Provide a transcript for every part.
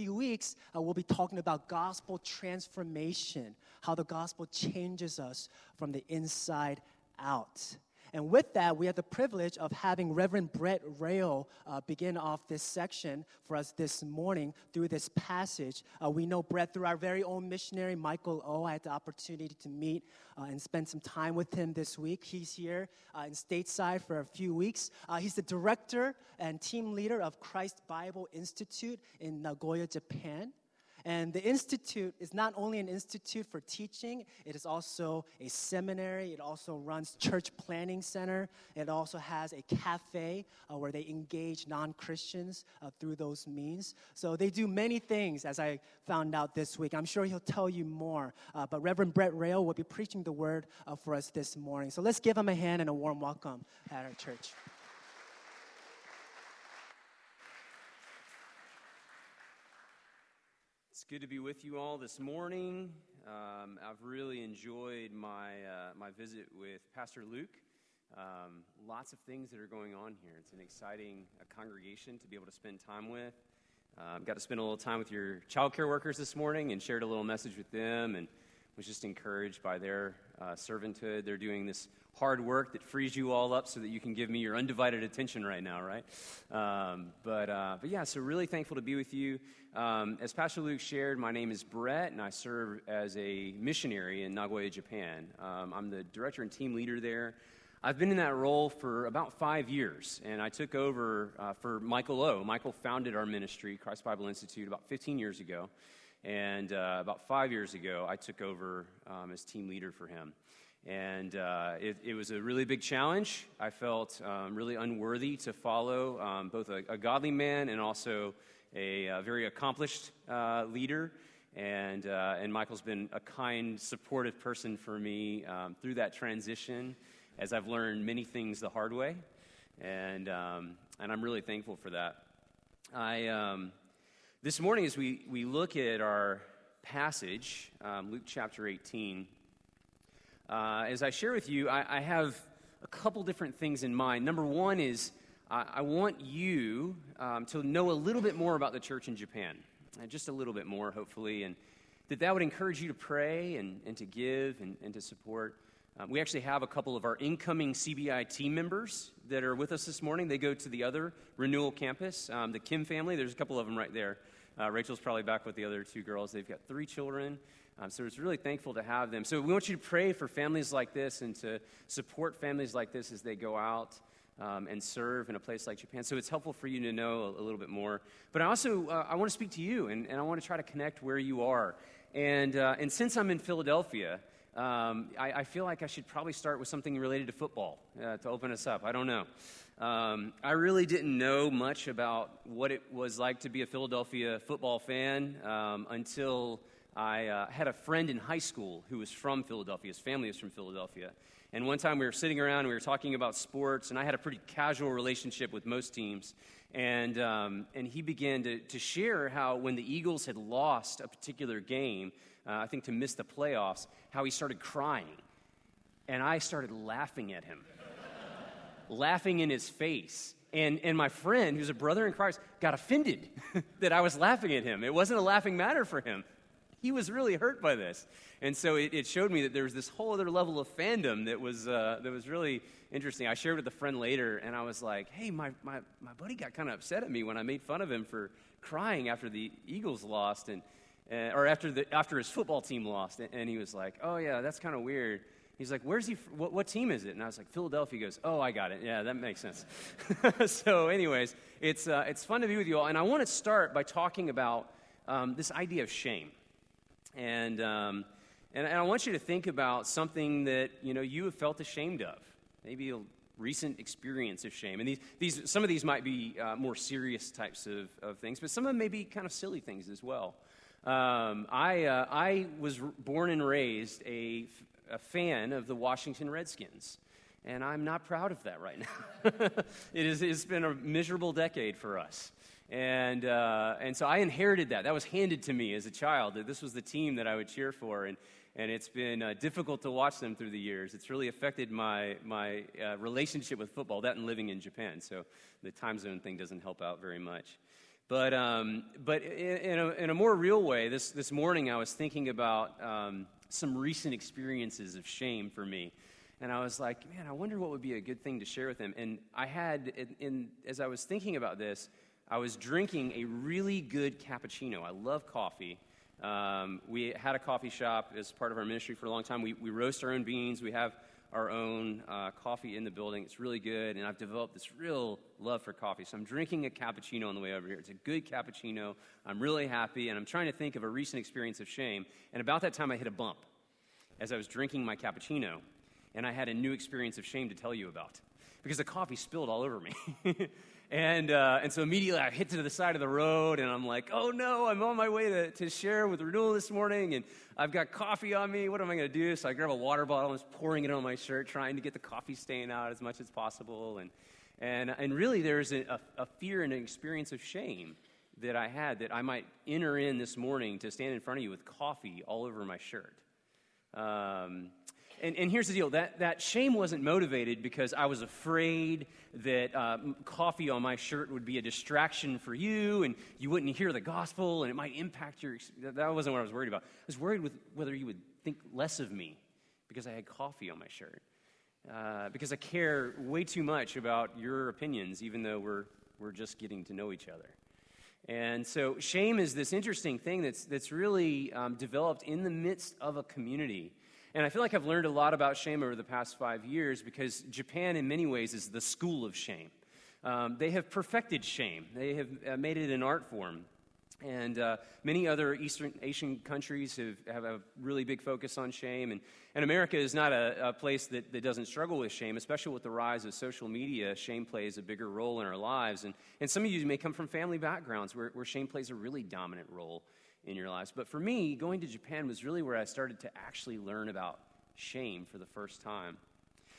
few weeks, uh, we'll be talking about gospel transformation, how the gospel changes us from the inside out. And with that, we have the privilege of having Reverend Brett Rail uh, begin off this section for us this morning through this passage. Uh, we know Brett through our very own missionary, Michael O. I had the opportunity to meet uh, and spend some time with him this week. He's here uh, in stateside for a few weeks. Uh, he's the director and team leader of Christ Bible Institute in Nagoya, Japan. And the institute is not only an institute for teaching, it is also a seminary. It also runs church planning center. It also has a cafe uh, where they engage non-Christians uh, through those means. So they do many things, as I found out this week. I'm sure he'll tell you more. Uh, but Reverend Brett Rail will be preaching the word uh, for us this morning. So let's give him a hand and a warm welcome at our church. Good to be with you all this morning. Um, I've really enjoyed my, uh, my visit with Pastor Luke. Um, lots of things that are going on here. It's an exciting uh, congregation to be able to spend time with. Uh, got to spend a little time with your child care workers this morning and shared a little message with them and was just encouraged by their uh, servanthood. They're doing this hard work that frees you all up so that you can give me your undivided attention right now, right? Um, but, uh, but yeah, so really thankful to be with you. Um, as Pastor Luke shared, my name is Brett, and I serve as a missionary in Nagoya, Japan. Um, I'm the director and team leader there. I've been in that role for about five years, and I took over uh, for Michael O. Michael founded our ministry, Christ Bible Institute, about 15 years ago. And uh, about five years ago, I took over um, as team leader for him. And uh, it, it, was a really big challenge. I felt um, really unworthy to follow um, both a, a, godly man and also a, a very accomplished uh, leader. And, uh, and Michael's been a kind, supportive person for me um, through that transition as I've learned many things the hard way. And, um, and I'm really thankful for that. I, um, this morning, as we, we look at our passage, um, Luke chapter 18, uh, as I share with you, I, I, have a couple different things in mind. Number one is I, I want you um, to know a little bit more about the church in Japan, uh, just a little bit more, hopefully, and that that would encourage you to pray and, and to give and, and to support. Um, we actually have a couple of our incoming CBI team members that are with us this morning. They go to the other renewal campus, um, the Kim family. There's a couple of them right there. Uh, Rachel's probably back with the other two girls. They've got three children. Um, so it's really thankful to have them. So we want you to pray for families like this and to support families like this as they go out um, and serve in a place like Japan. So it's helpful for you to know a, a little bit more. But I also uh, I want to speak to you and, and I want to try to connect where you are. And, uh, and since I'm in Philadelphia, um, I, I, feel like I should probably start with something related to football uh, to open us up. I don't know. Um, I really didn't know much about what it was like to be a Philadelphia football fan um, until I uh, had a friend in high school who was from Philadelphia. His family was from Philadelphia. And one time we were sitting around and we were talking about sports, and I had a pretty casual relationship with most teams. And, um, and he began to, to share how when the Eagles had lost a particular game, uh, I think to miss the playoffs, how he started crying. And I started laughing at him, laughing in his face. And, and my friend, who's a brother in Christ, got offended that I was laughing at him. It wasn't a laughing matter for him. He was really hurt by this. And so it, it showed me that there was this whole other level of fandom that was, uh, that was really interesting. I shared with a friend later, and I was like, hey, my, my, my buddy got kind of upset at me when I made fun of him for crying after the Eagles lost. And uh, or after, the, after his football team lost. And he was like, oh, yeah, that's kind of weird. He's like, where's he, what, what, team is it? And I was like, Philadelphia. He goes, oh, I got it. Yeah, that makes sense. so, anyways, it's, uh, it's fun to be with you all. And I want to start by talking about um, this idea of shame. And, um, and, and, I want you to think about something that, you know, you have felt ashamed of. Maybe a recent experience of shame. And these, these, some of these might be uh, more serious types of, of things, but some of them may be kind of silly things as well. Um, I, uh, I was born and raised a, a fan of the Washington Redskins. And I'm not proud of that right now. it is, it's been a miserable decade for us. And, uh, and so I inherited that. That was handed to me as a child, that this was the team that I would cheer for. And, and it's been uh, difficult to watch them through the years. It's really affected my, my uh, relationship with football, that and living in Japan. So the time zone thing doesn't help out very much. But, um, but in, a, in, a, more real way, this, this morning I was thinking about um, some recent experiences of shame for me. And I was like, man, I wonder what would be a good thing to share with him. And I had, in, in, as I was thinking about this, I was drinking a really good cappuccino. I love coffee. Um, we had a coffee shop as part of our ministry for a long time. We, we roast our own beans. We have our own uh, coffee in the building. It's really good, and I've developed this real love for coffee. So I'm drinking a cappuccino on the way over here. It's a good cappuccino. I'm really happy, and I'm trying to think of a recent experience of shame. And about that time, I hit a bump as I was drinking my cappuccino, and I had a new experience of shame to tell you about because the coffee spilled all over me. And, uh, and so immediately I hit to the side of the road and I'm like, oh no, I'm on my way to, to share with Renewal this morning and I've got coffee on me. What am I going to do? So I grab a water bottle and was pouring it on my shirt, trying to get the coffee stain out as much as possible. And, and, and really, there's a, a fear and an experience of shame that I had that I might enter in this morning to stand in front of you with coffee all over my shirt. Um, and, and here's the deal that, that shame wasn't motivated because I was afraid that uh, coffee on my shirt would be a distraction for you and you wouldn't hear the gospel and it might impact your. That wasn't what I was worried about. I was worried with whether you would think less of me because I had coffee on my shirt. Uh, because I care way too much about your opinions, even though we're, we're just getting to know each other. And so, shame is this interesting thing that's, that's really um, developed in the midst of a community. And I feel like I've learned a lot about shame over the past five years because Japan, in many ways, is the school of shame. Um, they have perfected shame, they have uh, made it an art form. And uh, many other Eastern Asian countries have, have a really big focus on shame. And, and America is not a, a place that, that doesn't struggle with shame, especially with the rise of social media. Shame plays a bigger role in our lives. And, and some of you may come from family backgrounds where, where shame plays a really dominant role in your lives. But for me, going to Japan was really where I started to actually learn about shame for the first time.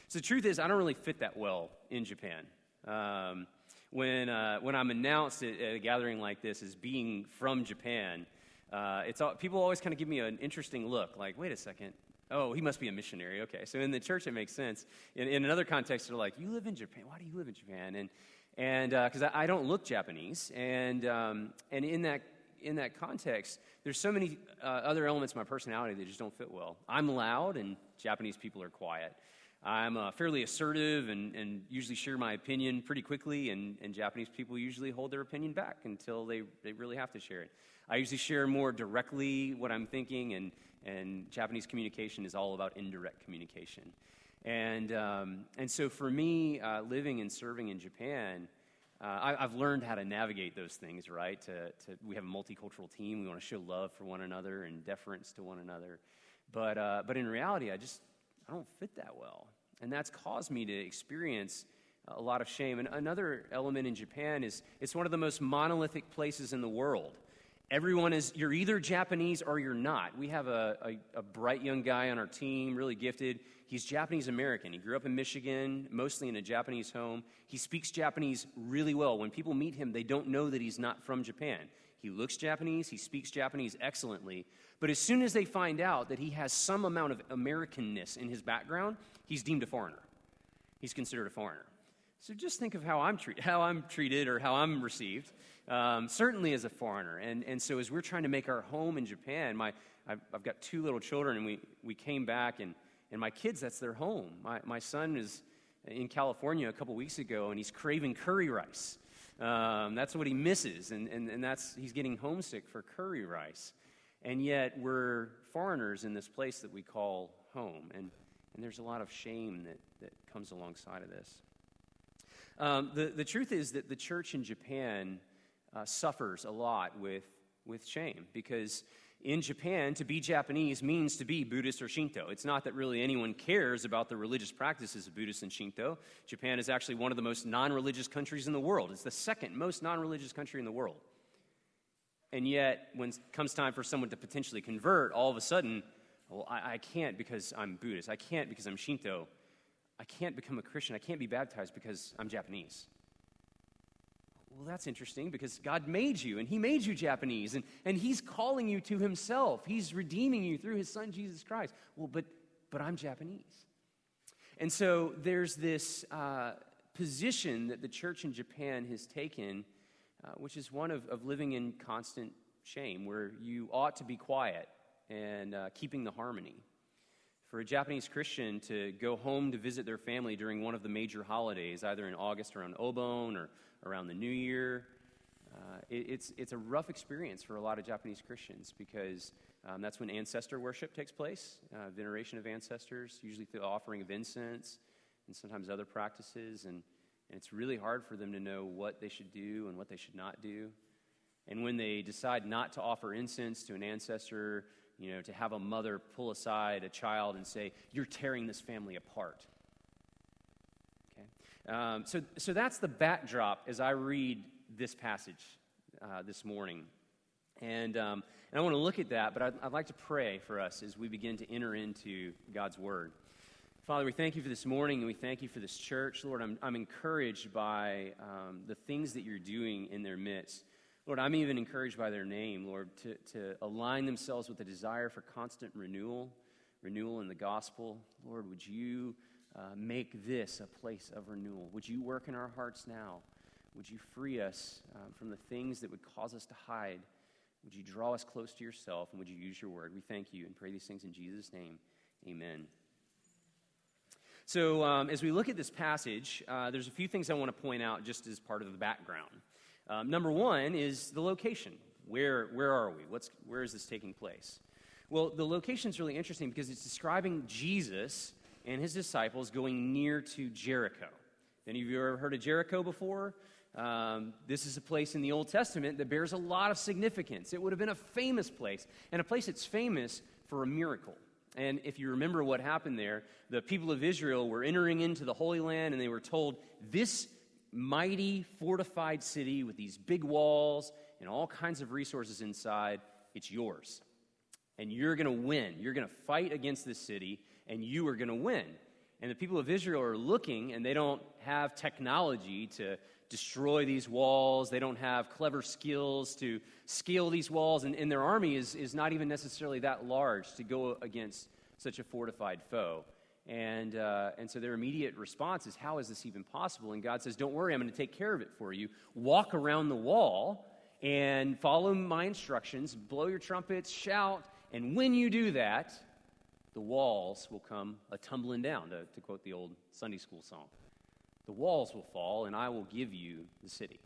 So the truth is, I don't really fit that well in Japan. Um, when, uh, when I'm announced at, at, a gathering like this as being from Japan, uh, it's all, people always kind of give me an interesting look, like, wait a second, oh, he must be a missionary. Okay, so in the church it makes sense. In, in another context, they're like, you live in Japan. Why do you live in Japan? And and because uh, I, I, don't look Japanese, and um, and in that in that context, there's so many uh, other elements of my personality that just don't fit well. I'm loud, and Japanese people are quiet. I'm uh, fairly assertive and, and usually share my opinion pretty quickly, and, and Japanese people usually hold their opinion back until they, they really have to share it. I usually share more directly what I'm thinking, and, and Japanese communication is all about indirect communication. And, um, and so for me, uh, living and serving in Japan, uh, I, have learned how to navigate those things, right? To, to, we have a multicultural team. We want to show love for one another and deference to one another. But, uh, but in reality, I just I don't fit that well. And that's caused me to experience a lot of shame. And another element in Japan is it's one of the most monolithic places in the world. Everyone is, you're either Japanese or you're not. We have a, a, a bright young guy on our team, really gifted. He's Japanese American. He grew up in Michigan, mostly in a Japanese home. He speaks Japanese really well. When people meet him, they don't know that he's not from Japan. He looks Japanese, he speaks Japanese excellently. But as soon as they find out that he has some amount of Americanness in his background, he's deemed a foreigner. He's considered a foreigner. So just think of how I'm treated, how I'm treated or how I'm received, um, certainly as a foreigner. And, and so as we're trying to make our home in Japan, my, I've, I've got two little children, and we, we came back and – and my kids, that's their home. My, my son is in California a couple weeks ago, and he's craving curry rice. Um, that's what he misses, and, and, and that's, he's getting homesick for curry rice. And yet, we're foreigners in this place that we call home. And, and there's a lot of shame that, that comes alongside of this. Um, the, the truth is that the church in Japan uh, suffers a lot with, with shame because in Japan, to be Japanese means to be Buddhist or Shinto. It's not that really anyone cares about the religious practices of Buddhist and Shinto. Japan is actually one of the most non religious countries in the world. It's the second most non religious country in the world. And yet, when it comes time for someone to potentially convert, all of a sudden, well, I, I can't because I'm Buddhist. I can't because I'm Shinto. I can't become a Christian. I can't be baptized because I'm Japanese well, that's interesting because God made you and He made you Japanese and, and He's calling you to Himself. He's redeeming you through His Son, Jesus Christ. Well, but, but I'm Japanese. And so there's this uh, position that the church in Japan has taken uh, which is one of, of living in constant shame, where you ought to be quiet and uh, keeping the harmony. For a Japanese Christian to go home to visit their family during one of the major holidays, either in August around Obon or around the New Year, uh, it, it's, it's a rough experience for a lot of Japanese Christians because um, that's when ancestor worship takes place, uh, veneration of ancestors, usually through the offering of incense and sometimes other practices. And, and it's really hard for them to know what they should do and what they should not do. And when they decide not to offer incense to an ancestor, you know, to have a mother pull aside a child and say, You're tearing this family apart. Okay? Um, so, so that's the backdrop as I read this passage uh, this morning. And, um, and I want to look at that, but I'd, I'd like to pray for us as we begin to enter into God's Word. Father, we thank you for this morning and we thank you for this church. Lord, I'm, I'm encouraged by um, the things that you're doing in their midst. Lord, I'm even encouraged by their name, Lord, to, to align themselves with a desire for constant renewal, renewal in the gospel. Lord, would you uh, make this a place of renewal? Would you work in our hearts now? Would you free us um, from the things that would cause us to hide? Would you draw us close to yourself and would you use your word? We thank you and pray these things in Jesus' name. Amen. So, um, as we look at this passage, uh, there's a few things I want to point out just as part of the background. Um, number one is the location. Where, where are we? What's, where is this taking place? Well, the location is really interesting because it's describing Jesus and his disciples going near to Jericho. Any of you ever heard of Jericho before? Um, this is a place in the Old Testament that bears a lot of significance. It would have been a famous place, and a place that's famous for a miracle. And if you remember what happened there, the people of Israel were entering into the Holy Land, and they were told, This mighty, fortified city with these big walls and all kinds of resources inside, it's yours. And you're going to win. You're going to fight against this city, and you are going to win. And the people of Israel are looking, and they don't have technology to destroy these walls. They don't have clever skills to scale these walls, and, and their army is, is not even necessarily that large to go against such a fortified foe. And, uh, and so their immediate response is, How is this even possible? And God says, Don't worry, I'm going to take care of it for you. Walk around the wall and follow my instructions, blow your trumpets, shout, and when you do that, the walls will come a tumbling down, to, to quote the old Sunday school song the walls will fall, and I will give you the city.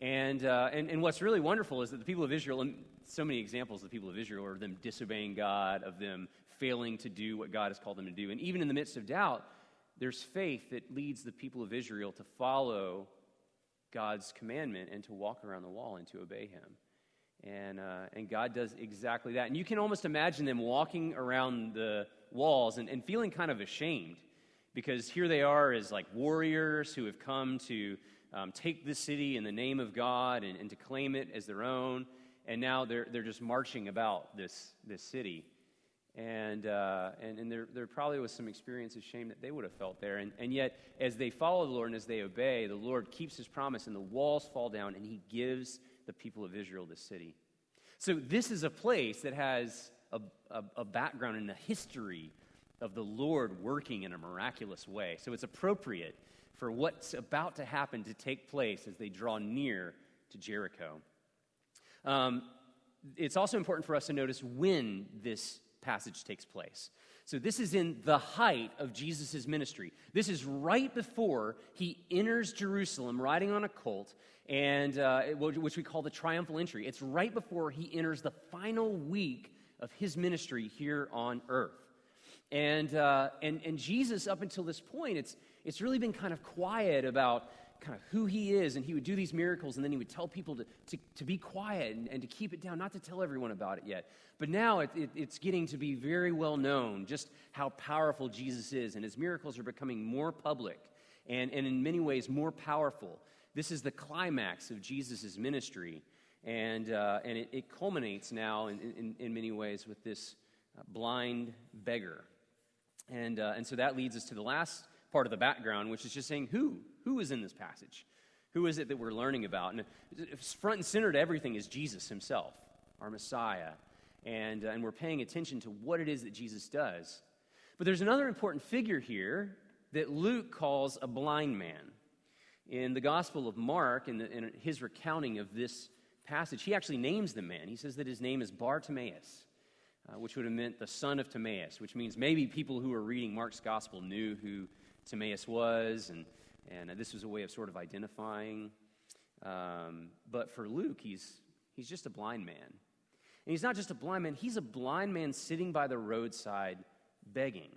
And, uh, and, and what's really wonderful is that the people of Israel, and so many examples of the people of Israel are them disobeying God, of them failing to do what God has called them to do. And even in the midst of doubt, there's faith that leads the people of Israel to follow God's commandment and to walk around the wall and to obey Him. And, uh, and God does exactly that. And you can almost imagine them walking around the walls and, and feeling kind of ashamed because here they are as like warriors who have come to um, take the city in the name of God and, and to claim it as their own. And now they're, they're just marching about this, this city. And, uh, and, and there, there probably was some experience of shame that they would have felt there. And, and yet, as they follow the Lord and as they obey, the Lord keeps his promise, and the walls fall down, and he gives the people of Israel the city. So, this is a place that has a, a, a background and a history of the Lord working in a miraculous way. So it's appropriate for what's about to happen to take place as they draw near to Jericho. Um, it's also important for us to notice when this passage takes place. So, this is in the height of Jesus' ministry. This is right before he enters Jerusalem riding on a colt, and, uh, which we call the triumphal entry. It's right before he enters the final week of his ministry here on earth. And, uh, and, and Jesus, up until this point, it's, it's really been kind of quiet about kind of who he is. And he would do these miracles, and then he would tell people to, to, to be quiet and, and to keep it down, not to tell everyone about it yet. But now it, it, it's getting to be very well known just how powerful Jesus is. And his miracles are becoming more public and, and in many ways more powerful. This is the climax of Jesus' ministry. And, uh, and it, it, culminates now in, in, in many ways with this uh, blind beggar and, uh, and so that leads us to the last part of the background, which is just saying who? Who is in this passage? Who is it that we're learning about? And front and center to everything is Jesus himself, our Messiah. And, uh, and we're paying attention to what it is that Jesus does. But there's another important figure here that Luke calls a blind man. in the Gospel of Mark, in, the, in his recounting of this passage, he actually names the man. He says that his name is Bartimaeus, uh, which would have meant the son of Timaeus, which means maybe people who were reading Mark's Gospel knew who Timaeus was, and, and this was a way of sort of identifying. Um, but for Luke, he's, he's just a blind man. And he's not just a blind man, he's a blind man sitting by the roadside begging.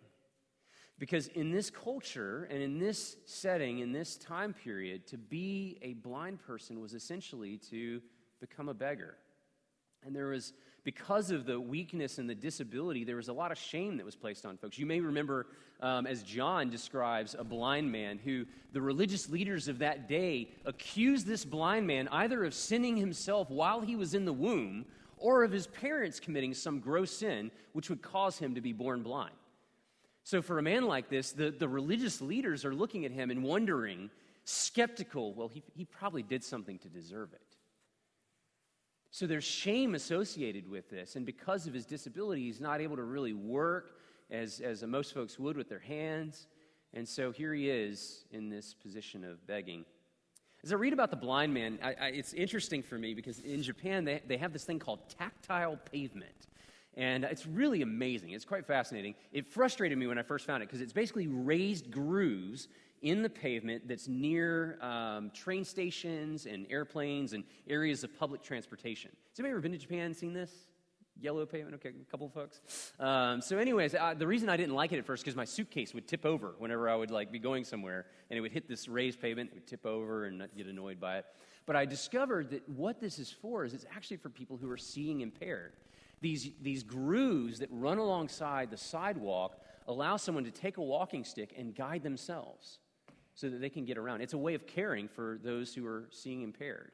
Because in this culture and in this setting, in this time period, to be a blind person was essentially to become a beggar. And there was, because of the weakness and the disability, there was a lot of shame that was placed on folks. You may remember, um, as John describes, a blind man who the religious leaders of that day accused this blind man either of sinning himself while he was in the womb or of his parents committing some gross sin which would cause him to be born blind. So, for a man like this, the, the religious leaders are looking at him and wondering, skeptical, well, he, he probably did something to deserve it. So, there's shame associated with this. And because of his disability, he's not able to really work as, as most folks would with their hands. And so, here he is in this position of begging. As I read about the blind man, I, I, it's interesting for me because in Japan, they, they have this thing called tactile pavement. And it's really amazing. It's quite fascinating. It frustrated me when I first found it because it's basically raised grooves in the pavement that's near um, train stations and airplanes and areas of public transportation. Has anybody ever been to Japan and seen this? Yellow pavement? Okay, a couple of folks. Um, so, anyways, uh, the reason I didn't like it at first because my suitcase would tip over whenever I would like be going somewhere, and it would hit this raised pavement, it would tip over, and get annoyed by it. But I discovered that what this is for is it's actually for people who are seeing impaired these, these grooves that run alongside the sidewalk allow someone to take a walking stick and guide themselves so that they can get around. It's a way of caring for those who are seeing impaired.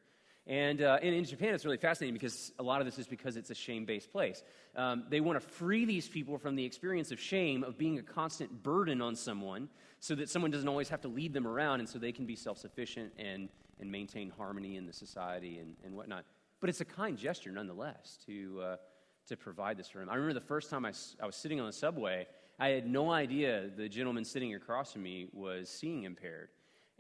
And, uh, and in Japan, it's really fascinating because a lot of this is because it's a shame based place. Um, they want to free these people from the experience of shame, of being a constant burden on someone, so that someone doesn't always have to lead them around and so they can be self sufficient and, and maintain harmony in the society and, and whatnot. But it's a kind gesture nonetheless to, uh, to provide this for him. I remember the first time I, I was sitting on the subway, I had no idea the gentleman sitting across from me was seeing impaired.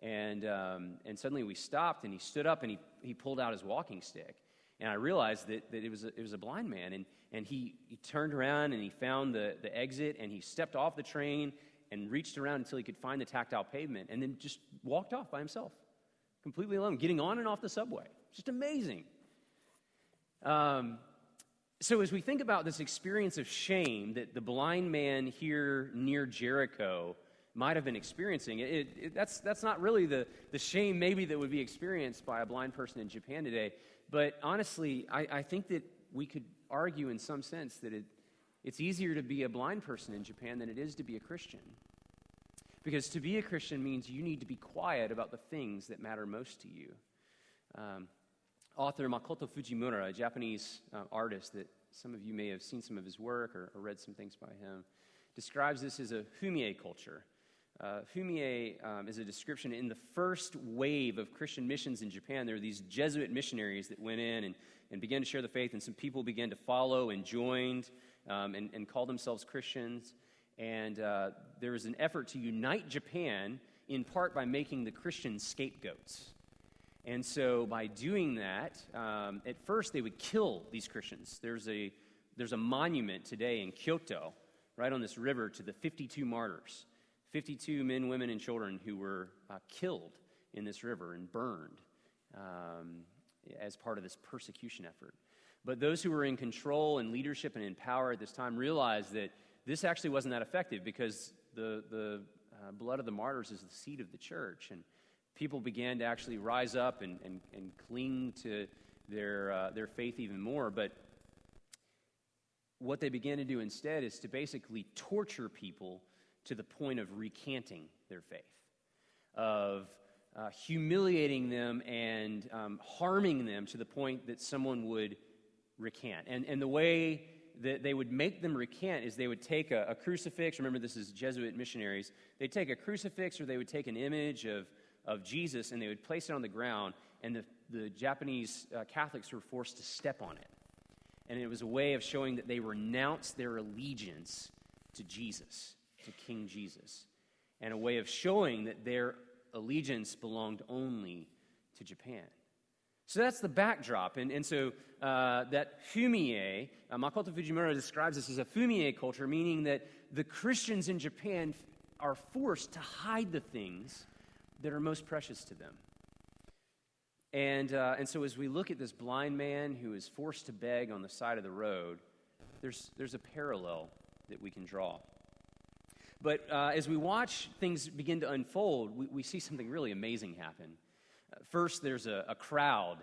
And, um, and suddenly we stopped, and he stood up and he, he pulled out his walking stick. And I realized that, that it, was a, it was a blind man. And, and he, he turned around and he found the, the exit, and he stepped off the train and reached around until he could find the tactile pavement, and then just walked off by himself, completely alone, getting on and off the subway. Just amazing. Um, so, as we think about this experience of shame that the blind man here near Jericho might have been experiencing, it, it, that's, that's not really the, the shame maybe that would be experienced by a blind person in Japan today. But honestly, I, I think that we could argue in some sense that it, it's easier to be a blind person in Japan than it is to be a Christian. Because to be a Christian means you need to be quiet about the things that matter most to you. Um, author Makoto Fujimura, a Japanese uh, artist that some of you may have seen some of his work or, or, read some things by him, describes this as a fumie culture. Uh, fumie um, is a description in the first wave of Christian missions in Japan. There were these Jesuit missionaries that went in and, and began to share the faith, and some people began to follow and joined um, and, and call themselves Christians. And uh, there was an effort to unite Japan in part by making the Christians scapegoats. And so, by doing that, um, at first they would kill these Christians. There's a, there's a monument today in Kyoto, right on this river, to the 52 martyrs 52 men, women, and children who were uh, killed in this river and burned um, as part of this persecution effort. But those who were in control and leadership and in power at this time realized that this actually wasn't that effective because the, the uh, blood of the martyrs is the seed of the church. And people began to actually rise up and, and, and cling to their, uh, their faith even more. But what they began to do instead is to basically torture people to the point of recanting their faith, of uh, humiliating them and um, harming them to the point that someone would recant. And, and the way that they would make them recant is they would take a, a crucifix. Remember, this is Jesuit missionaries. They'd take a crucifix or they would take an image of of Jesus and they would place it on the ground, and the, the Japanese uh, Catholics were forced to step on it. And it was a way of showing that they renounced their allegiance to Jesus, to King Jesus, and a way of showing that their allegiance belonged only to Japan. So that's the backdrop. And, and so uh, that fumie, uh, Makoto Fujimura describes this as a fumie culture, meaning that the Christians in Japan are forced to hide the things that are most precious to them. And, uh, and so as we look at this blind man who is forced to beg on the side of the road, there's, there's a parallel that we can draw. But uh, as we watch things begin to unfold, we, we see something really amazing happen. Uh, first, there's a, a crowd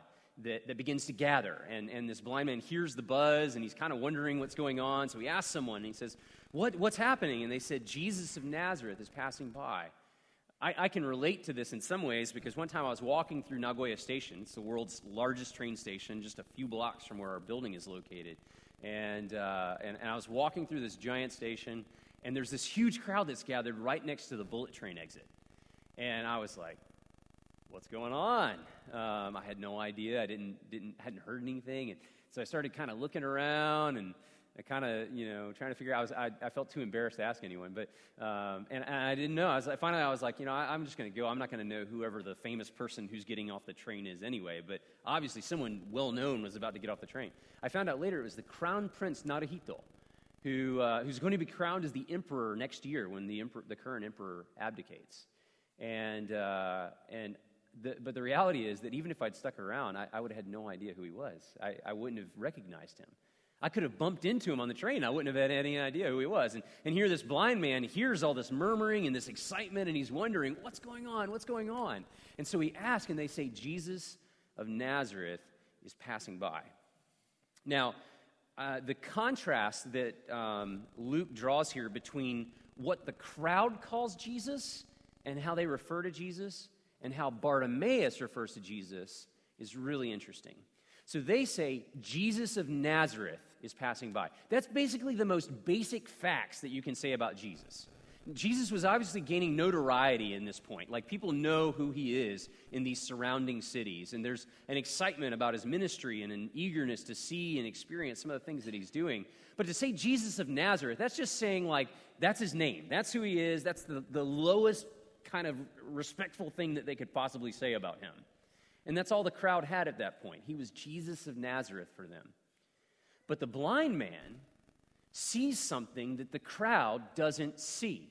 that, that begins to gather, and, and this blind man hears the buzz, and he's kind of wondering what's going on. So he asks someone, and he says, what, What's happening? And they said, Jesus of Nazareth is passing by. I, I, can relate to this in some ways because one time I was walking through Nagoya Station, it's the world's largest train station, just a few blocks from where our building is located. And, uh, and, and I was walking through this giant station, and there's this huge crowd that's gathered right next to the bullet train exit. And I was like, what's going on? Um, I had no idea. I didn't, didn't, hadn't heard anything. And so I started kind of looking around and I kind of, you know, trying to figure out. I, was, I, I, felt too embarrassed to ask anyone, but um, and, and, I didn't know. I was finally, I was like, you know, I, am just going to go. I'm not going to know whoever the famous person who's getting off the train is anyway. But obviously, someone well known was about to get off the train. I found out later it was the Crown Prince Naruhito, who uh, who's going to be crowned as the emperor next year when the emperor, the current emperor abdicates. And uh, and the, but the reality is that even if I'd stuck around, I, I would have had no idea who he was. I, I wouldn't have recognized him. I could have bumped into him on the train. I wouldn't have had any idea who he was. And, and here, this blind man hears all this murmuring and this excitement, and he's wondering, what's going on? What's going on? And so he asks, and they say, Jesus of Nazareth is passing by. Now, uh, the contrast that um, Luke draws here between what the crowd calls Jesus and how they refer to Jesus and how Bartimaeus refers to Jesus is really interesting. So they say Jesus of Nazareth is passing by. That's basically the most basic facts that you can say about Jesus. Jesus was obviously gaining notoriety in this point. Like people know who he is in these surrounding cities, and there's an excitement about his ministry and an eagerness to see and experience some of the things that he's doing. But to say Jesus of Nazareth, that's just saying, like, that's his name. That's who he is. That's the, the lowest kind of respectful thing that they could possibly say about him. And that's all the crowd had at that point. He was Jesus of Nazareth for them. But the blind man sees something that the crowd doesn't see.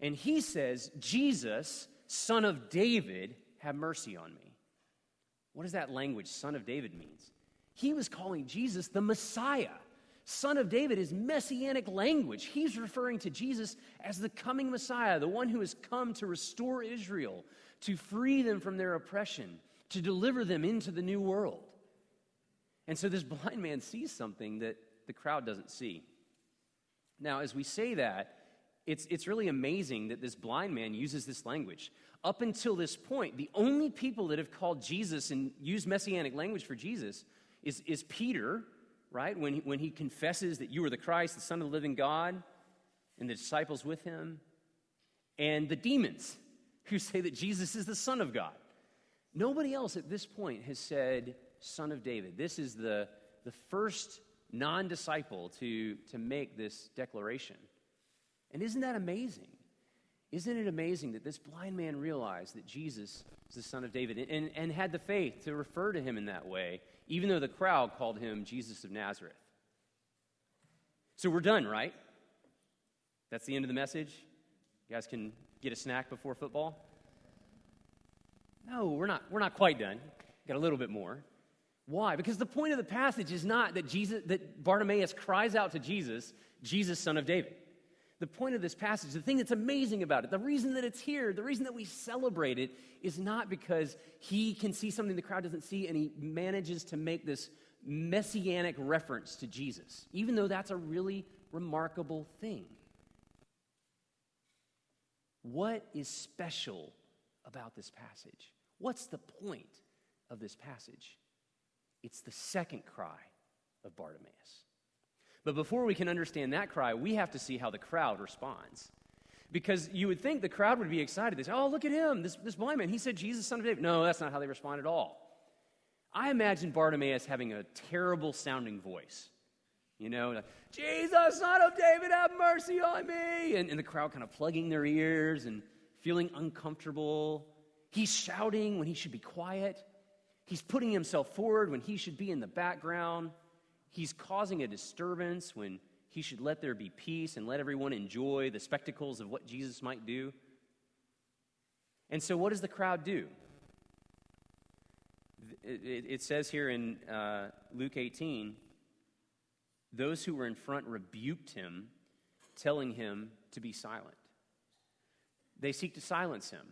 And he says, Jesus, son of David, have mercy on me. What does that language, son of David, means? He was calling Jesus the Messiah. Son of David is messianic language. He's referring to Jesus as the coming Messiah, the one who has come to restore Israel, to free them from their oppression, to deliver them into the new world. And so this blind man sees something that the crowd doesn't see. Now, as we say that, it's, it's really amazing that this blind man uses this language. Up until this point, the only people that have called Jesus and used messianic language for Jesus is, is Peter, right? When he, when he confesses that you are the Christ, the Son of the living God, and the disciples with him, and the demons who say that Jesus is the Son of God. Nobody else at this point has said, son of David. This is the, the first non disciple to, to make this declaration. And isn't that amazing? Isn't it amazing that this blind man realized that Jesus is the son of David and, and, and had the faith to refer to him in that way, even though the crowd called him Jesus of Nazareth? So we're done, right? That's the end of the message. You guys can get a snack before football? No, we're not, we're not quite done. Got a little bit more. Why? Because the point of the passage is not that Jesus that Bartimaeus cries out to Jesus, Jesus, son of David. The point of this passage, the thing that's amazing about it, the reason that it's here, the reason that we celebrate it is not because he can see something the crowd doesn't see and he manages to make this messianic reference to Jesus, even though that's a really remarkable thing. What is special about this passage? What's the point of this passage? It's the second cry of Bartimaeus. But before we can understand that cry, we have to see how the crowd responds. Because you would think the crowd would be excited. They say, Oh, look at him, this, this blind man. He said, Jesus, son of David. No, that's not how they respond at all. I imagine Bartimaeus having a terrible sounding voice. You know, like, Jesus, son of David, have mercy on me. And, and the crowd kind of plugging their ears and feeling uncomfortable He's shouting when he should be quiet. He's putting himself forward when he should be in the background. He's causing a disturbance when he should let there be peace and let everyone enjoy the spectacles of what Jesus might do. And so, what does the crowd do? It, says here in uh, Luke 18 those who were in front rebuked him, telling him to be silent. They seek to silence him,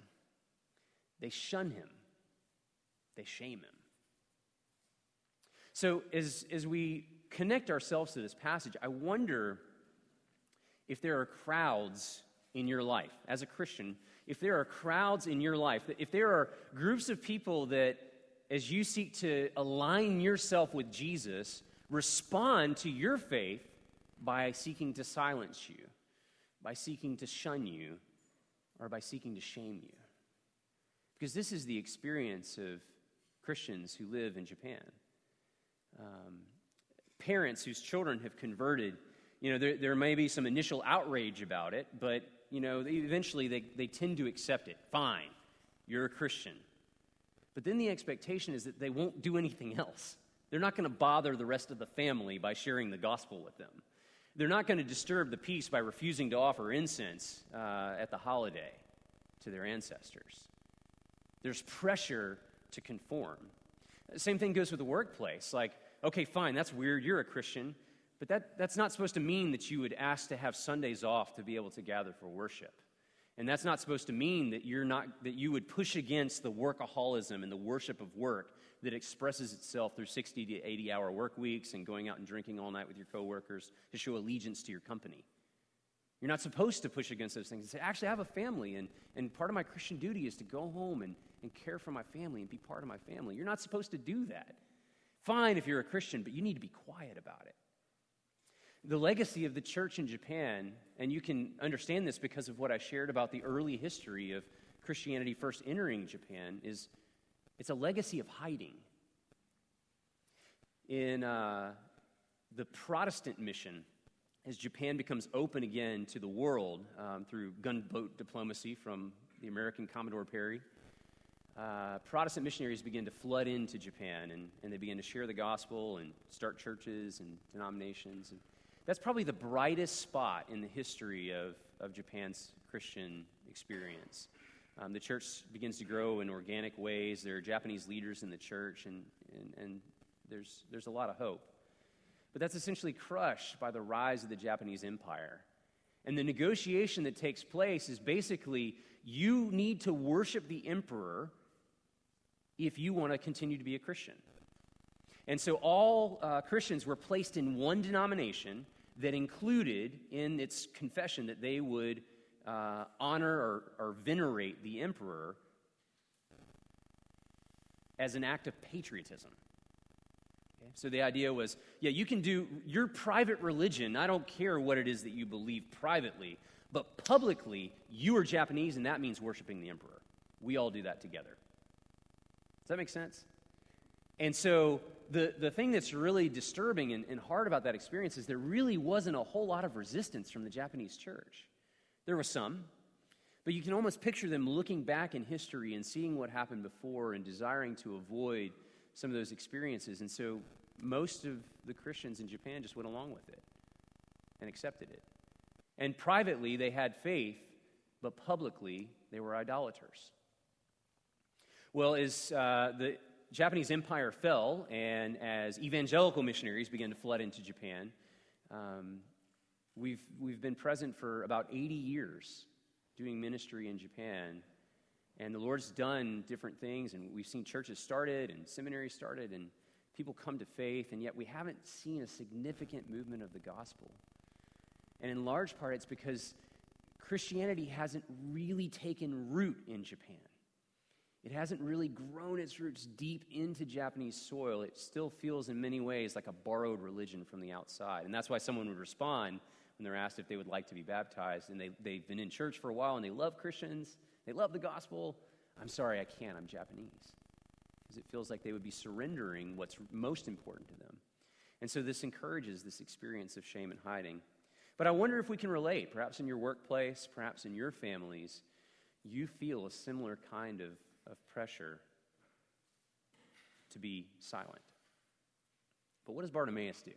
they shun him, they shame him. So, as, as we connect ourselves to this passage, I wonder if there are crowds in your life as a Christian, if there are crowds in your life, if there are groups of people that, as you seek to align yourself with Jesus, respond to your faith by seeking to silence you, by seeking to shun you, or by seeking to shame you. Because this is the experience of Christians who live in Japan. Um, parents whose children have converted, you know, there, there may be some initial outrage about it, but, you know, eventually they, they tend to accept it. Fine, you're a Christian. But then the expectation is that they won't do anything else. They're not going to bother the rest of the family by sharing the gospel with them. They're not going to disturb the peace by refusing to offer incense uh, at the holiday to their ancestors. There's pressure to conform. Same thing goes with the workplace. Like, okay, fine, that's weird, you're a Christian, but that, that's not supposed to mean that you would ask to have Sundays off to be able to gather for worship. And that's not supposed to mean that you're not that you would push against the workaholism and the worship of work that expresses itself through 60 to 80 hour work weeks and going out and drinking all night with your coworkers to show allegiance to your company. You're not supposed to push against those things and say, actually, I have a family, and, and part of my Christian duty is to go home and, and care for my family and be part of my family. You're not supposed to do that. Fine if you're a Christian, but you need to be quiet about it. The legacy of the church in Japan, and you can understand this because of what I shared about the early history of Christianity first entering Japan, is it's a legacy of hiding. In uh, the Protestant mission, as Japan becomes open again to the world um, through gunboat diplomacy from the American Commodore Perry, uh, Protestant missionaries begin to flood into Japan and, and they begin to share the gospel and start churches and denominations. And that's probably the brightest spot in the history of, of Japan's Christian experience. Um, the church begins to grow in organic ways. There are Japanese leaders in the church, and, and, and there's, there's a lot of hope. But that's essentially crushed by the rise of the Japanese empire. And the negotiation that takes place is basically you need to worship the emperor if you want to continue to be a Christian. And so all uh, Christians were placed in one denomination that included in its confession that they would uh, honor or, or venerate the emperor as an act of patriotism. Okay? So the idea was yeah, you can do your private religion. I don't care what it is that you believe privately, but publicly, you are Japanese, and that means worshiping the emperor. We all do that together. That make sense? And so the, the thing that's really disturbing and, and hard about that experience is there really wasn't a whole lot of resistance from the Japanese church. There was some, but you can almost picture them looking back in history and seeing what happened before and desiring to avoid some of those experiences. And so most of the Christians in Japan just went along with it and accepted it. And privately, they had faith, but publicly, they were idolaters. Well, as uh, the Japanese empire fell, and as evangelical missionaries began to flood into Japan, um, We've, we've been present for about 80 years doing ministry in Japan. And the Lord's done different things, and we've seen churches started and seminaries started, and people come to faith, and yet we haven't seen a significant movement of the gospel. And in large part, it's because Christianity hasn't really taken root in Japan. It hasn't really grown its roots deep into Japanese soil. It still feels, in many ways, like a borrowed religion from the outside. And that's why someone would respond when they're asked if they would like to be baptized and they, they've been in church for a while and they love Christians, they love the gospel. I'm sorry, I can't. I'm Japanese. Because it feels like they would be surrendering what's most important to them. And so this encourages this experience of shame and hiding. But I wonder if we can relate. Perhaps in your workplace, perhaps in your families, you feel a similar kind of of pressure to be silent. But what does Bartimaeus do?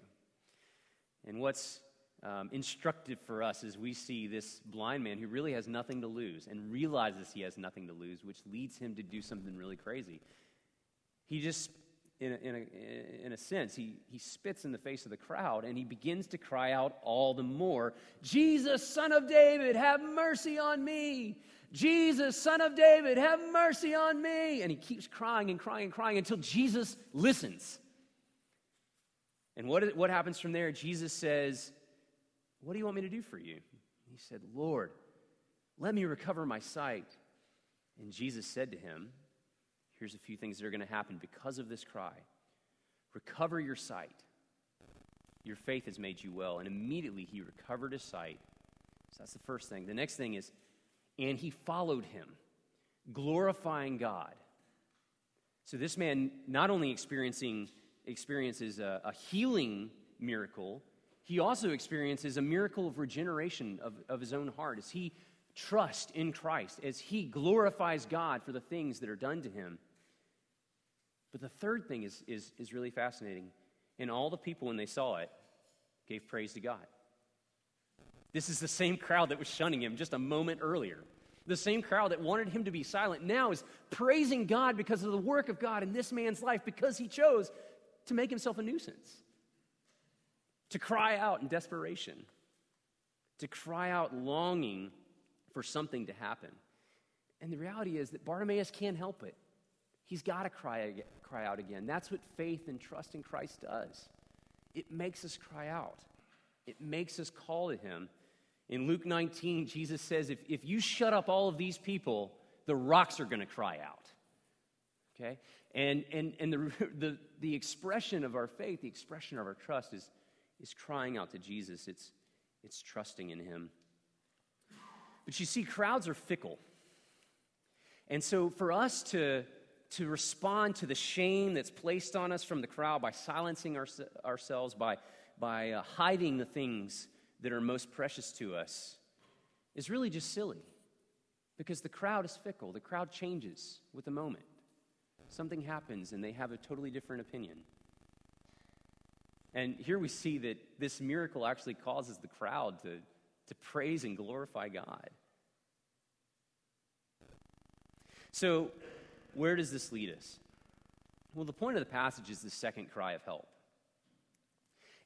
And what's um, instructive for us is we see this blind man who really has nothing to lose and realizes he has nothing to lose, which leads him to do something really crazy. He just, in a, in a, in a sense, he, he spits in the face of the crowd and he begins to cry out all the more Jesus, son of David, have mercy on me. Jesus, son of David, have mercy on me. And he keeps crying and crying and crying until Jesus listens. And what, what happens from there? Jesus says, What do you want me to do for you? He said, Lord, let me recover my sight. And Jesus said to him, Here's a few things that are going to happen because of this cry Recover your sight. Your faith has made you well. And immediately he recovered his sight. So that's the first thing. The next thing is and he followed him, glorifying God. So this man not only experiencing experiences a, a healing miracle, he also experiences a miracle of regeneration of, of his own heart as he trusts in Christ, as he glorifies God for the things that are done to him. But the third thing is, is, is really fascinating. And all the people, when they saw it, gave praise to God. This is the same crowd that was shunning him just a moment earlier. The same crowd that wanted him to be silent now is praising God because of the work of God in this man's life because he chose to make himself a nuisance, to cry out in desperation, to cry out longing for something to happen. And the reality is that Bartimaeus can't help it. He's got to cry, cry out again. That's what faith and trust in Christ does. It makes us cry out, it makes us call to him in Luke 19, Jesus says, if, if you shut up all of these people, the rocks are going to cry out. Okay? And, and, and the, the, the expression of our faith, the expression of our trust is, is crying out to Jesus. It's, it's trusting in him. But you see, crowds are fickle. And so for us to, to respond to the shame that's placed on us from the crowd by silencing our, ourselves, by, by uh, hiding the things that are most precious to us is really just silly because the crowd is fickle. The crowd changes with the moment. Something happens and they have a totally different opinion. And here we see that this miracle actually causes the crowd to, to praise and glorify God. So, where does this lead us? Well, the point of the passage is the second cry of help.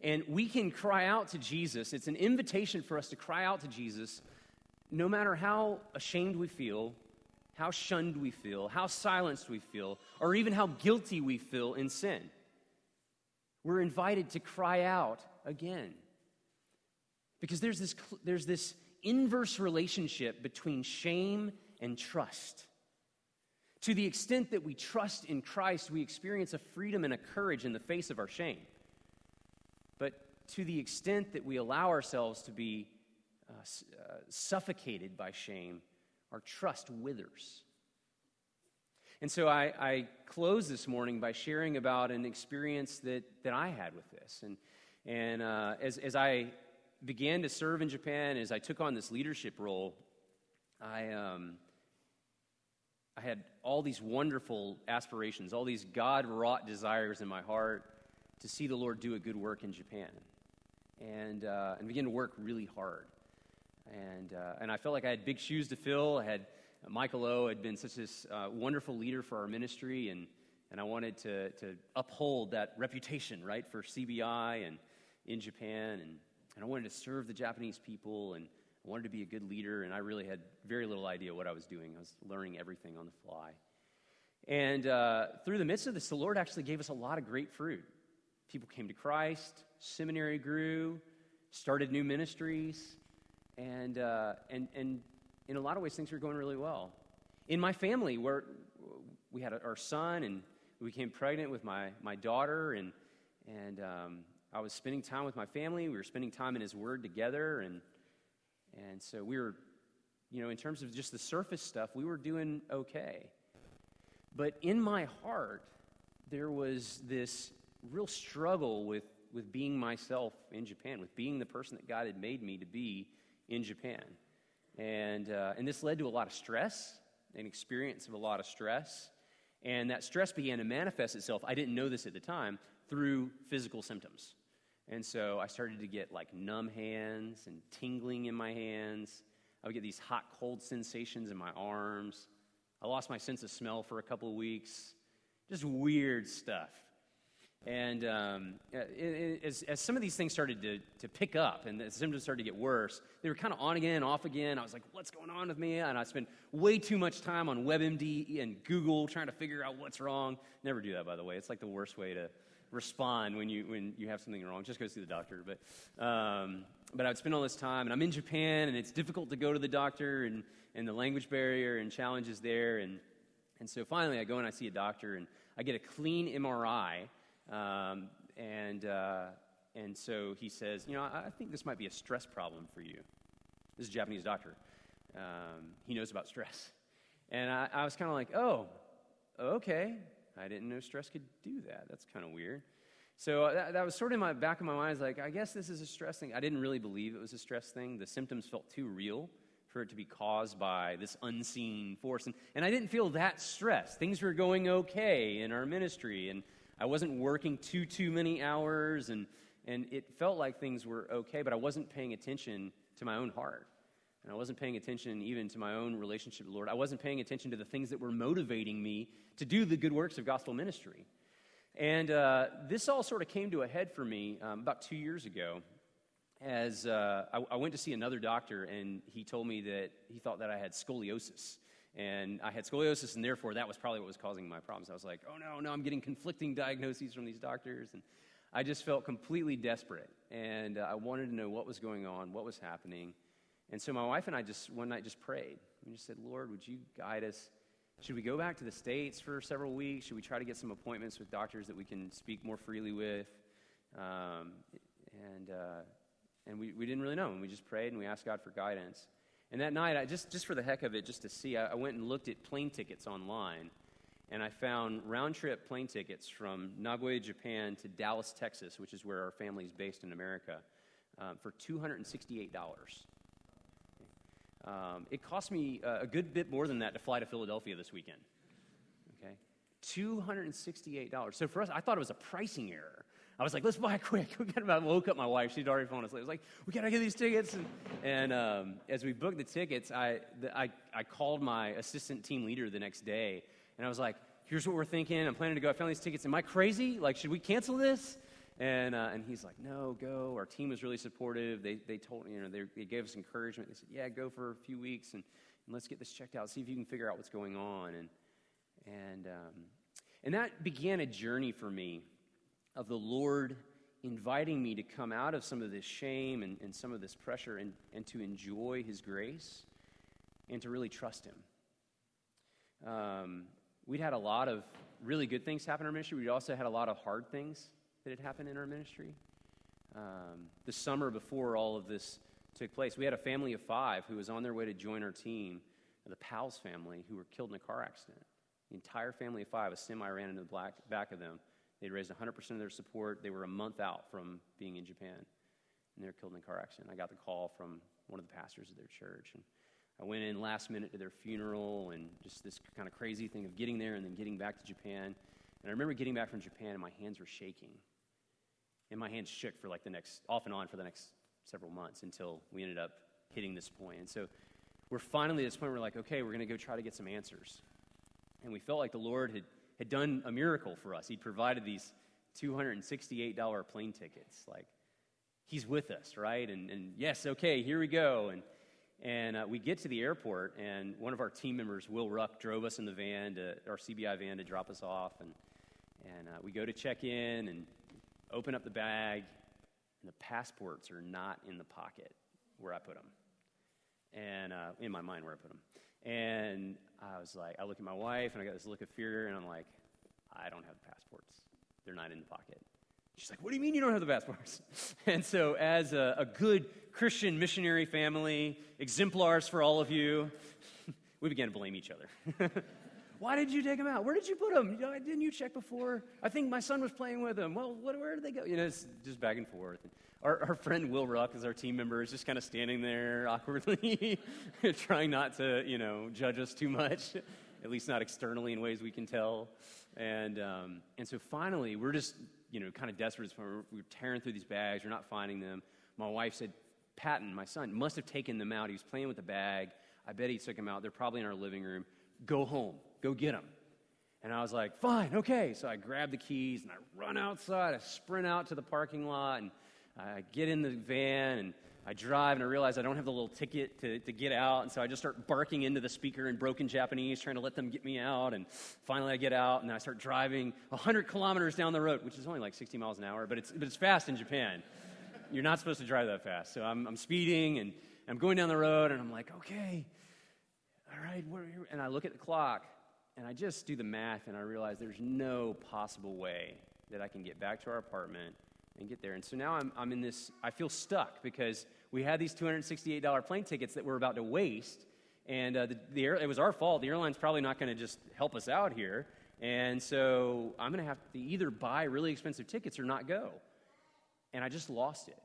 And we can cry out to Jesus. It's an invitation for us to cry out to Jesus no matter how ashamed we feel, how shunned we feel, how silenced we feel, or even how guilty we feel in sin. We're invited to cry out again. Because there's this, there's this inverse relationship between shame and trust. To the extent that we trust in Christ, we experience a freedom and a courage in the face of our shame to the extent that we allow ourselves to be uh, uh, suffocated by shame, our trust withers. And so I, I, close this morning by sharing about an experience that, that I had with this. And, and uh, as, as I began to serve in Japan, as I took on this leadership role, I, um, I had all these wonderful aspirations, all these God wrought desires in my heart to see the Lord do a good work in Japan and, uh, and began to work really hard. And, uh, and I felt like I had big shoes to fill. I had Michael O had been such a uh, wonderful leader for our ministry, and, and I wanted to, to uphold that reputation, right, for CBI and in Japan. And, and I wanted to serve the Japanese people, and I wanted to be a good leader, and I really had very little idea what I was doing. I was learning everything on the fly. And uh, through the midst of this, the Lord actually gave us a lot of great fruit. People came to Christ, seminary grew, started new ministries, and, uh, and, and in a lot of ways, things were going really well. In my family, where we had our son, and we became pregnant with my, my daughter, and, and um, I was spending time with my family. We were spending time in His Word together, and, and so we were, you know, in terms of just the surface stuff, we were doing okay. But in my heart, there was this real struggle with, with being myself in Japan, with being the person that God had made me to be in Japan. And, uh, and this led to a lot of stress, an experience of a lot of stress. And that stress began to manifest itself, I didn't know this at the time, through physical symptoms. And so I started to get like numb hands and tingling in my hands. I would get these hot, cold sensations in my arms. I lost my sense of smell for a couple of weeks. Just weird stuff. And um, as, as, some of these things started to, to pick up and the symptoms started to get worse, they were kind of on again, off again. I was like, what's going on with me? And I spent way too much time on WebMD and Google trying to figure out what's wrong. Never do that, by the way. It's like the worst way to respond when you, when you have something wrong. Just go see the doctor. But, um, but I would spend all this time, and I'm in Japan, and it's difficult to go to the doctor, and, and the language barrier and challenges there. And, and so finally, I go and I see a doctor, and I get a clean MRI um, and, uh, and so he says, You know, I, I, think this might be a stress problem for you. This is a Japanese doctor. Um, he knows about stress. And I, I was kind of like, Oh, okay. I didn't know stress could do that. That's kind of weird. So uh, that, that, was sort of in my back of my mind. I was like, I guess this is a stress thing. I didn't really believe it was a stress thing. The symptoms felt too real for it to be caused by this unseen force. And, and I didn't feel that stressed. Things were going okay in our ministry, and I wasn't working too, too many hours, and, and it felt like things were okay, but I wasn't paying attention to my own heart. And I wasn't paying attention even to my own relationship with the Lord. I wasn't paying attention to the things that were motivating me to do the good works of gospel ministry. And uh, this all sort of came to a head for me um, about two years ago as uh, I, I, went to see another doctor, and he told me that he thought that I had scoliosis. And I had scoliosis, and therefore that was probably what was causing my problems. I was like, oh no, no, I'm getting conflicting diagnoses from these doctors. And I just felt completely desperate. And uh, I wanted to know what was going on, what was happening. And so my wife and I just one night just prayed. We just said, Lord, would you guide us? Should we go back to the States for several weeks? Should we try to get some appointments with doctors that we can speak more freely with? Um, and uh, and we, we didn't really know. And we just prayed and we asked God for guidance. And that night, I just, just for the heck of it, just to see, I, I went and looked at plane tickets online. And I found round trip plane tickets from Nagoya, Japan to Dallas, Texas, which is where our family is based in America, um, for $268. Um, it cost me uh, a good bit more than that to fly to Philadelphia this weekend. Okay? $268. So for us, I thought it was a pricing error. I was like, let's buy quick. We got about woke up my wife. She'd already phoned us. I was like, we gotta get these tickets. And, and um, as we booked the tickets, I, the, I, I called my assistant team leader the next day, and I was like, here's what we're thinking. I'm planning to go. I found these tickets. Am I crazy? Like, should we cancel this? And, uh, and he's like, no, go. Our team was really supportive. They, they told you know, they, they gave us encouragement. They said, yeah, go for a few weeks and, and let's get this checked out. See if you can figure out what's going on. And, and, um, and that began a journey for me of the Lord inviting me to come out of some of this shame and, and some of this pressure and, and to enjoy His grace and to really trust Him. Um, we'd had a lot of really good things happen in our ministry. We also had a lot of hard things that had happened in our ministry. Um, the summer before all of this took place, we had a family of five who was on their way to join our team, the Powell's family, who were killed in a car accident. The entire family of five, a semi ran into the black, back of them They'd raised 100% of their support. They were a month out from being in Japan, and they were killed in a car accident. I got the call from one of the pastors of their church, and I went in last minute to their funeral, and just this kind of crazy thing of getting there and then getting back to Japan. And I remember getting back from Japan, and my hands were shaking, and my hands shook for like the next, off and on for the next several months until we ended up hitting this point. And so we're finally at this point where we're like, okay, we're going to go try to get some answers. And we felt like the Lord had had done a miracle for us. He'd provided these $268 plane tickets. Like, he's with us, right? And, and yes, okay, here we go. And, and uh, we get to the airport, and one of our team members, Will Ruck, drove us in the van, to, our CBI van, to drop us off. And, and uh, we go to check in and open up the bag, and the passports are not in the pocket where I put them. And uh, in my mind, where I put them. And I was like, I look at my wife and I got this look of fear, and I'm like, I don't have the passports. They're not in the pocket. She's like, What do you mean you don't have the passports? and so, as a, a good Christian missionary family, exemplars for all of you, we began to blame each other. Why did you take them out? Where did you put them? You know, didn't you check before? I think my son was playing with them. Well, what, where did they go? You know, it's just back and forth. Our, our friend Will Ruck is our team member, is just kind of standing there awkwardly, trying not to, you know, judge us too much, at least not externally in ways we can tell. And, um, and so finally, we're just, you know, kind of desperate. We're, we're tearing through these bags. We're not finding them. My wife said, Patton, my son, must have taken them out. He was playing with the bag. I bet he took them out. They're probably in our living room. Go home. Go get them. And I was like, fine, okay. So I grab the keys and I run outside. I sprint out to the parking lot and I get in the van and I drive and I realize I don't have the little ticket to, to get out. And so I just start barking into the speaker in broken Japanese, trying to let them get me out. And finally I get out and I start driving 100 kilometers down the road, which is only like 60 miles an hour, but it's, but it's fast in Japan. You're not supposed to drive that fast. So I'm, I'm speeding and I'm going down the road and I'm like, okay, all right. And I look at the clock and I just do the math and I realize there's no possible way that I can get back to our apartment and get there. And so now I'm, I'm in this, I feel stuck because we had these $268 plane tickets that we're about to waste. And uh, the, the air, it was our fault. The airline's probably not going to just help us out here. And so I'm going to have to either buy really expensive tickets or not go. And I just lost it.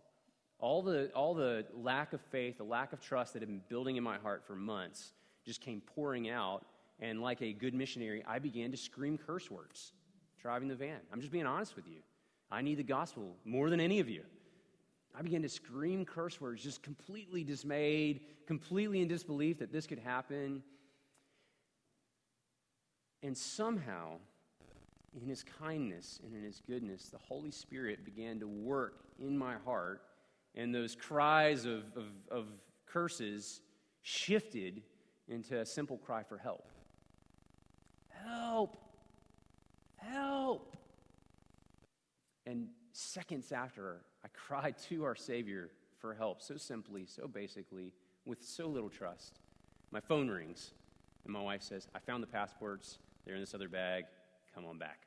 All the, all the lack of faith, the lack of trust that had been building in my heart for months just came pouring out and like a good missionary, I began to scream curse words driving the van. I'm just being honest with you. I need the gospel more than any of you. I began to scream curse words, just completely dismayed, completely in disbelief that this could happen. And somehow, in his kindness and in his goodness, the Holy Spirit began to work in my heart, and those cries of, of, of curses shifted into a simple cry for help. Help! Help! And seconds after, I cried to our Savior for help, so simply, so basically, with so little trust. My phone rings, and my wife says, I found the passports. They're in this other bag. Come on back.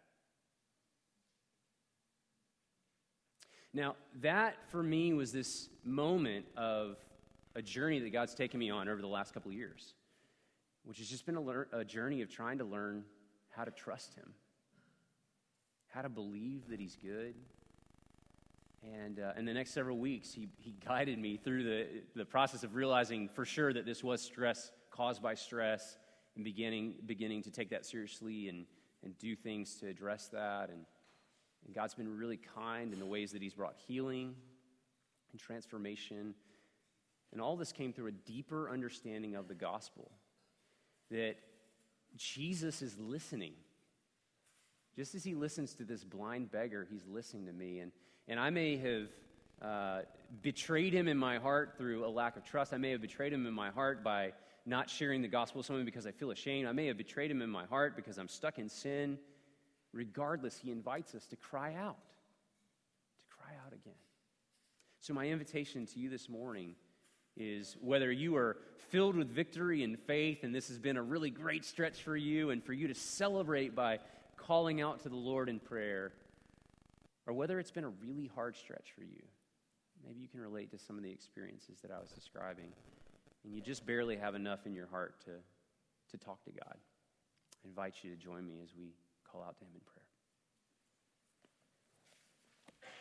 Now, that for me was this moment of a journey that God's taken me on over the last couple of years which has just been a, lear- a journey of trying to learn how to trust Him, how to believe that He's good. And uh, in the next several weeks, he, he guided me through the, the process of realizing for sure that this was stress caused by stress and beginning, beginning to take that seriously and, and do things to address that. And, and God's been really kind in the ways that He's brought healing and transformation. And all this came through a deeper understanding of the gospel that Jesus is listening. Just as he listens to this blind beggar, he's listening to me. And, and I may have uh, betrayed him in my heart through a lack of trust. I may have betrayed him in my heart by not sharing the gospel with someone because I feel ashamed. I may have betrayed him in my heart because I'm stuck in sin. Regardless, he invites us to cry out, to cry out again. So, my invitation to you this morning is whether you are filled with victory and faith, and this has been a really great stretch for you, and for you to celebrate by calling out to the Lord in prayer, or whether it's been a really hard stretch for you. Maybe you can relate to some of the experiences that I was describing, and you just barely have enough in your heart to, to talk to God. I invite you to join me as we call out to Him in prayer.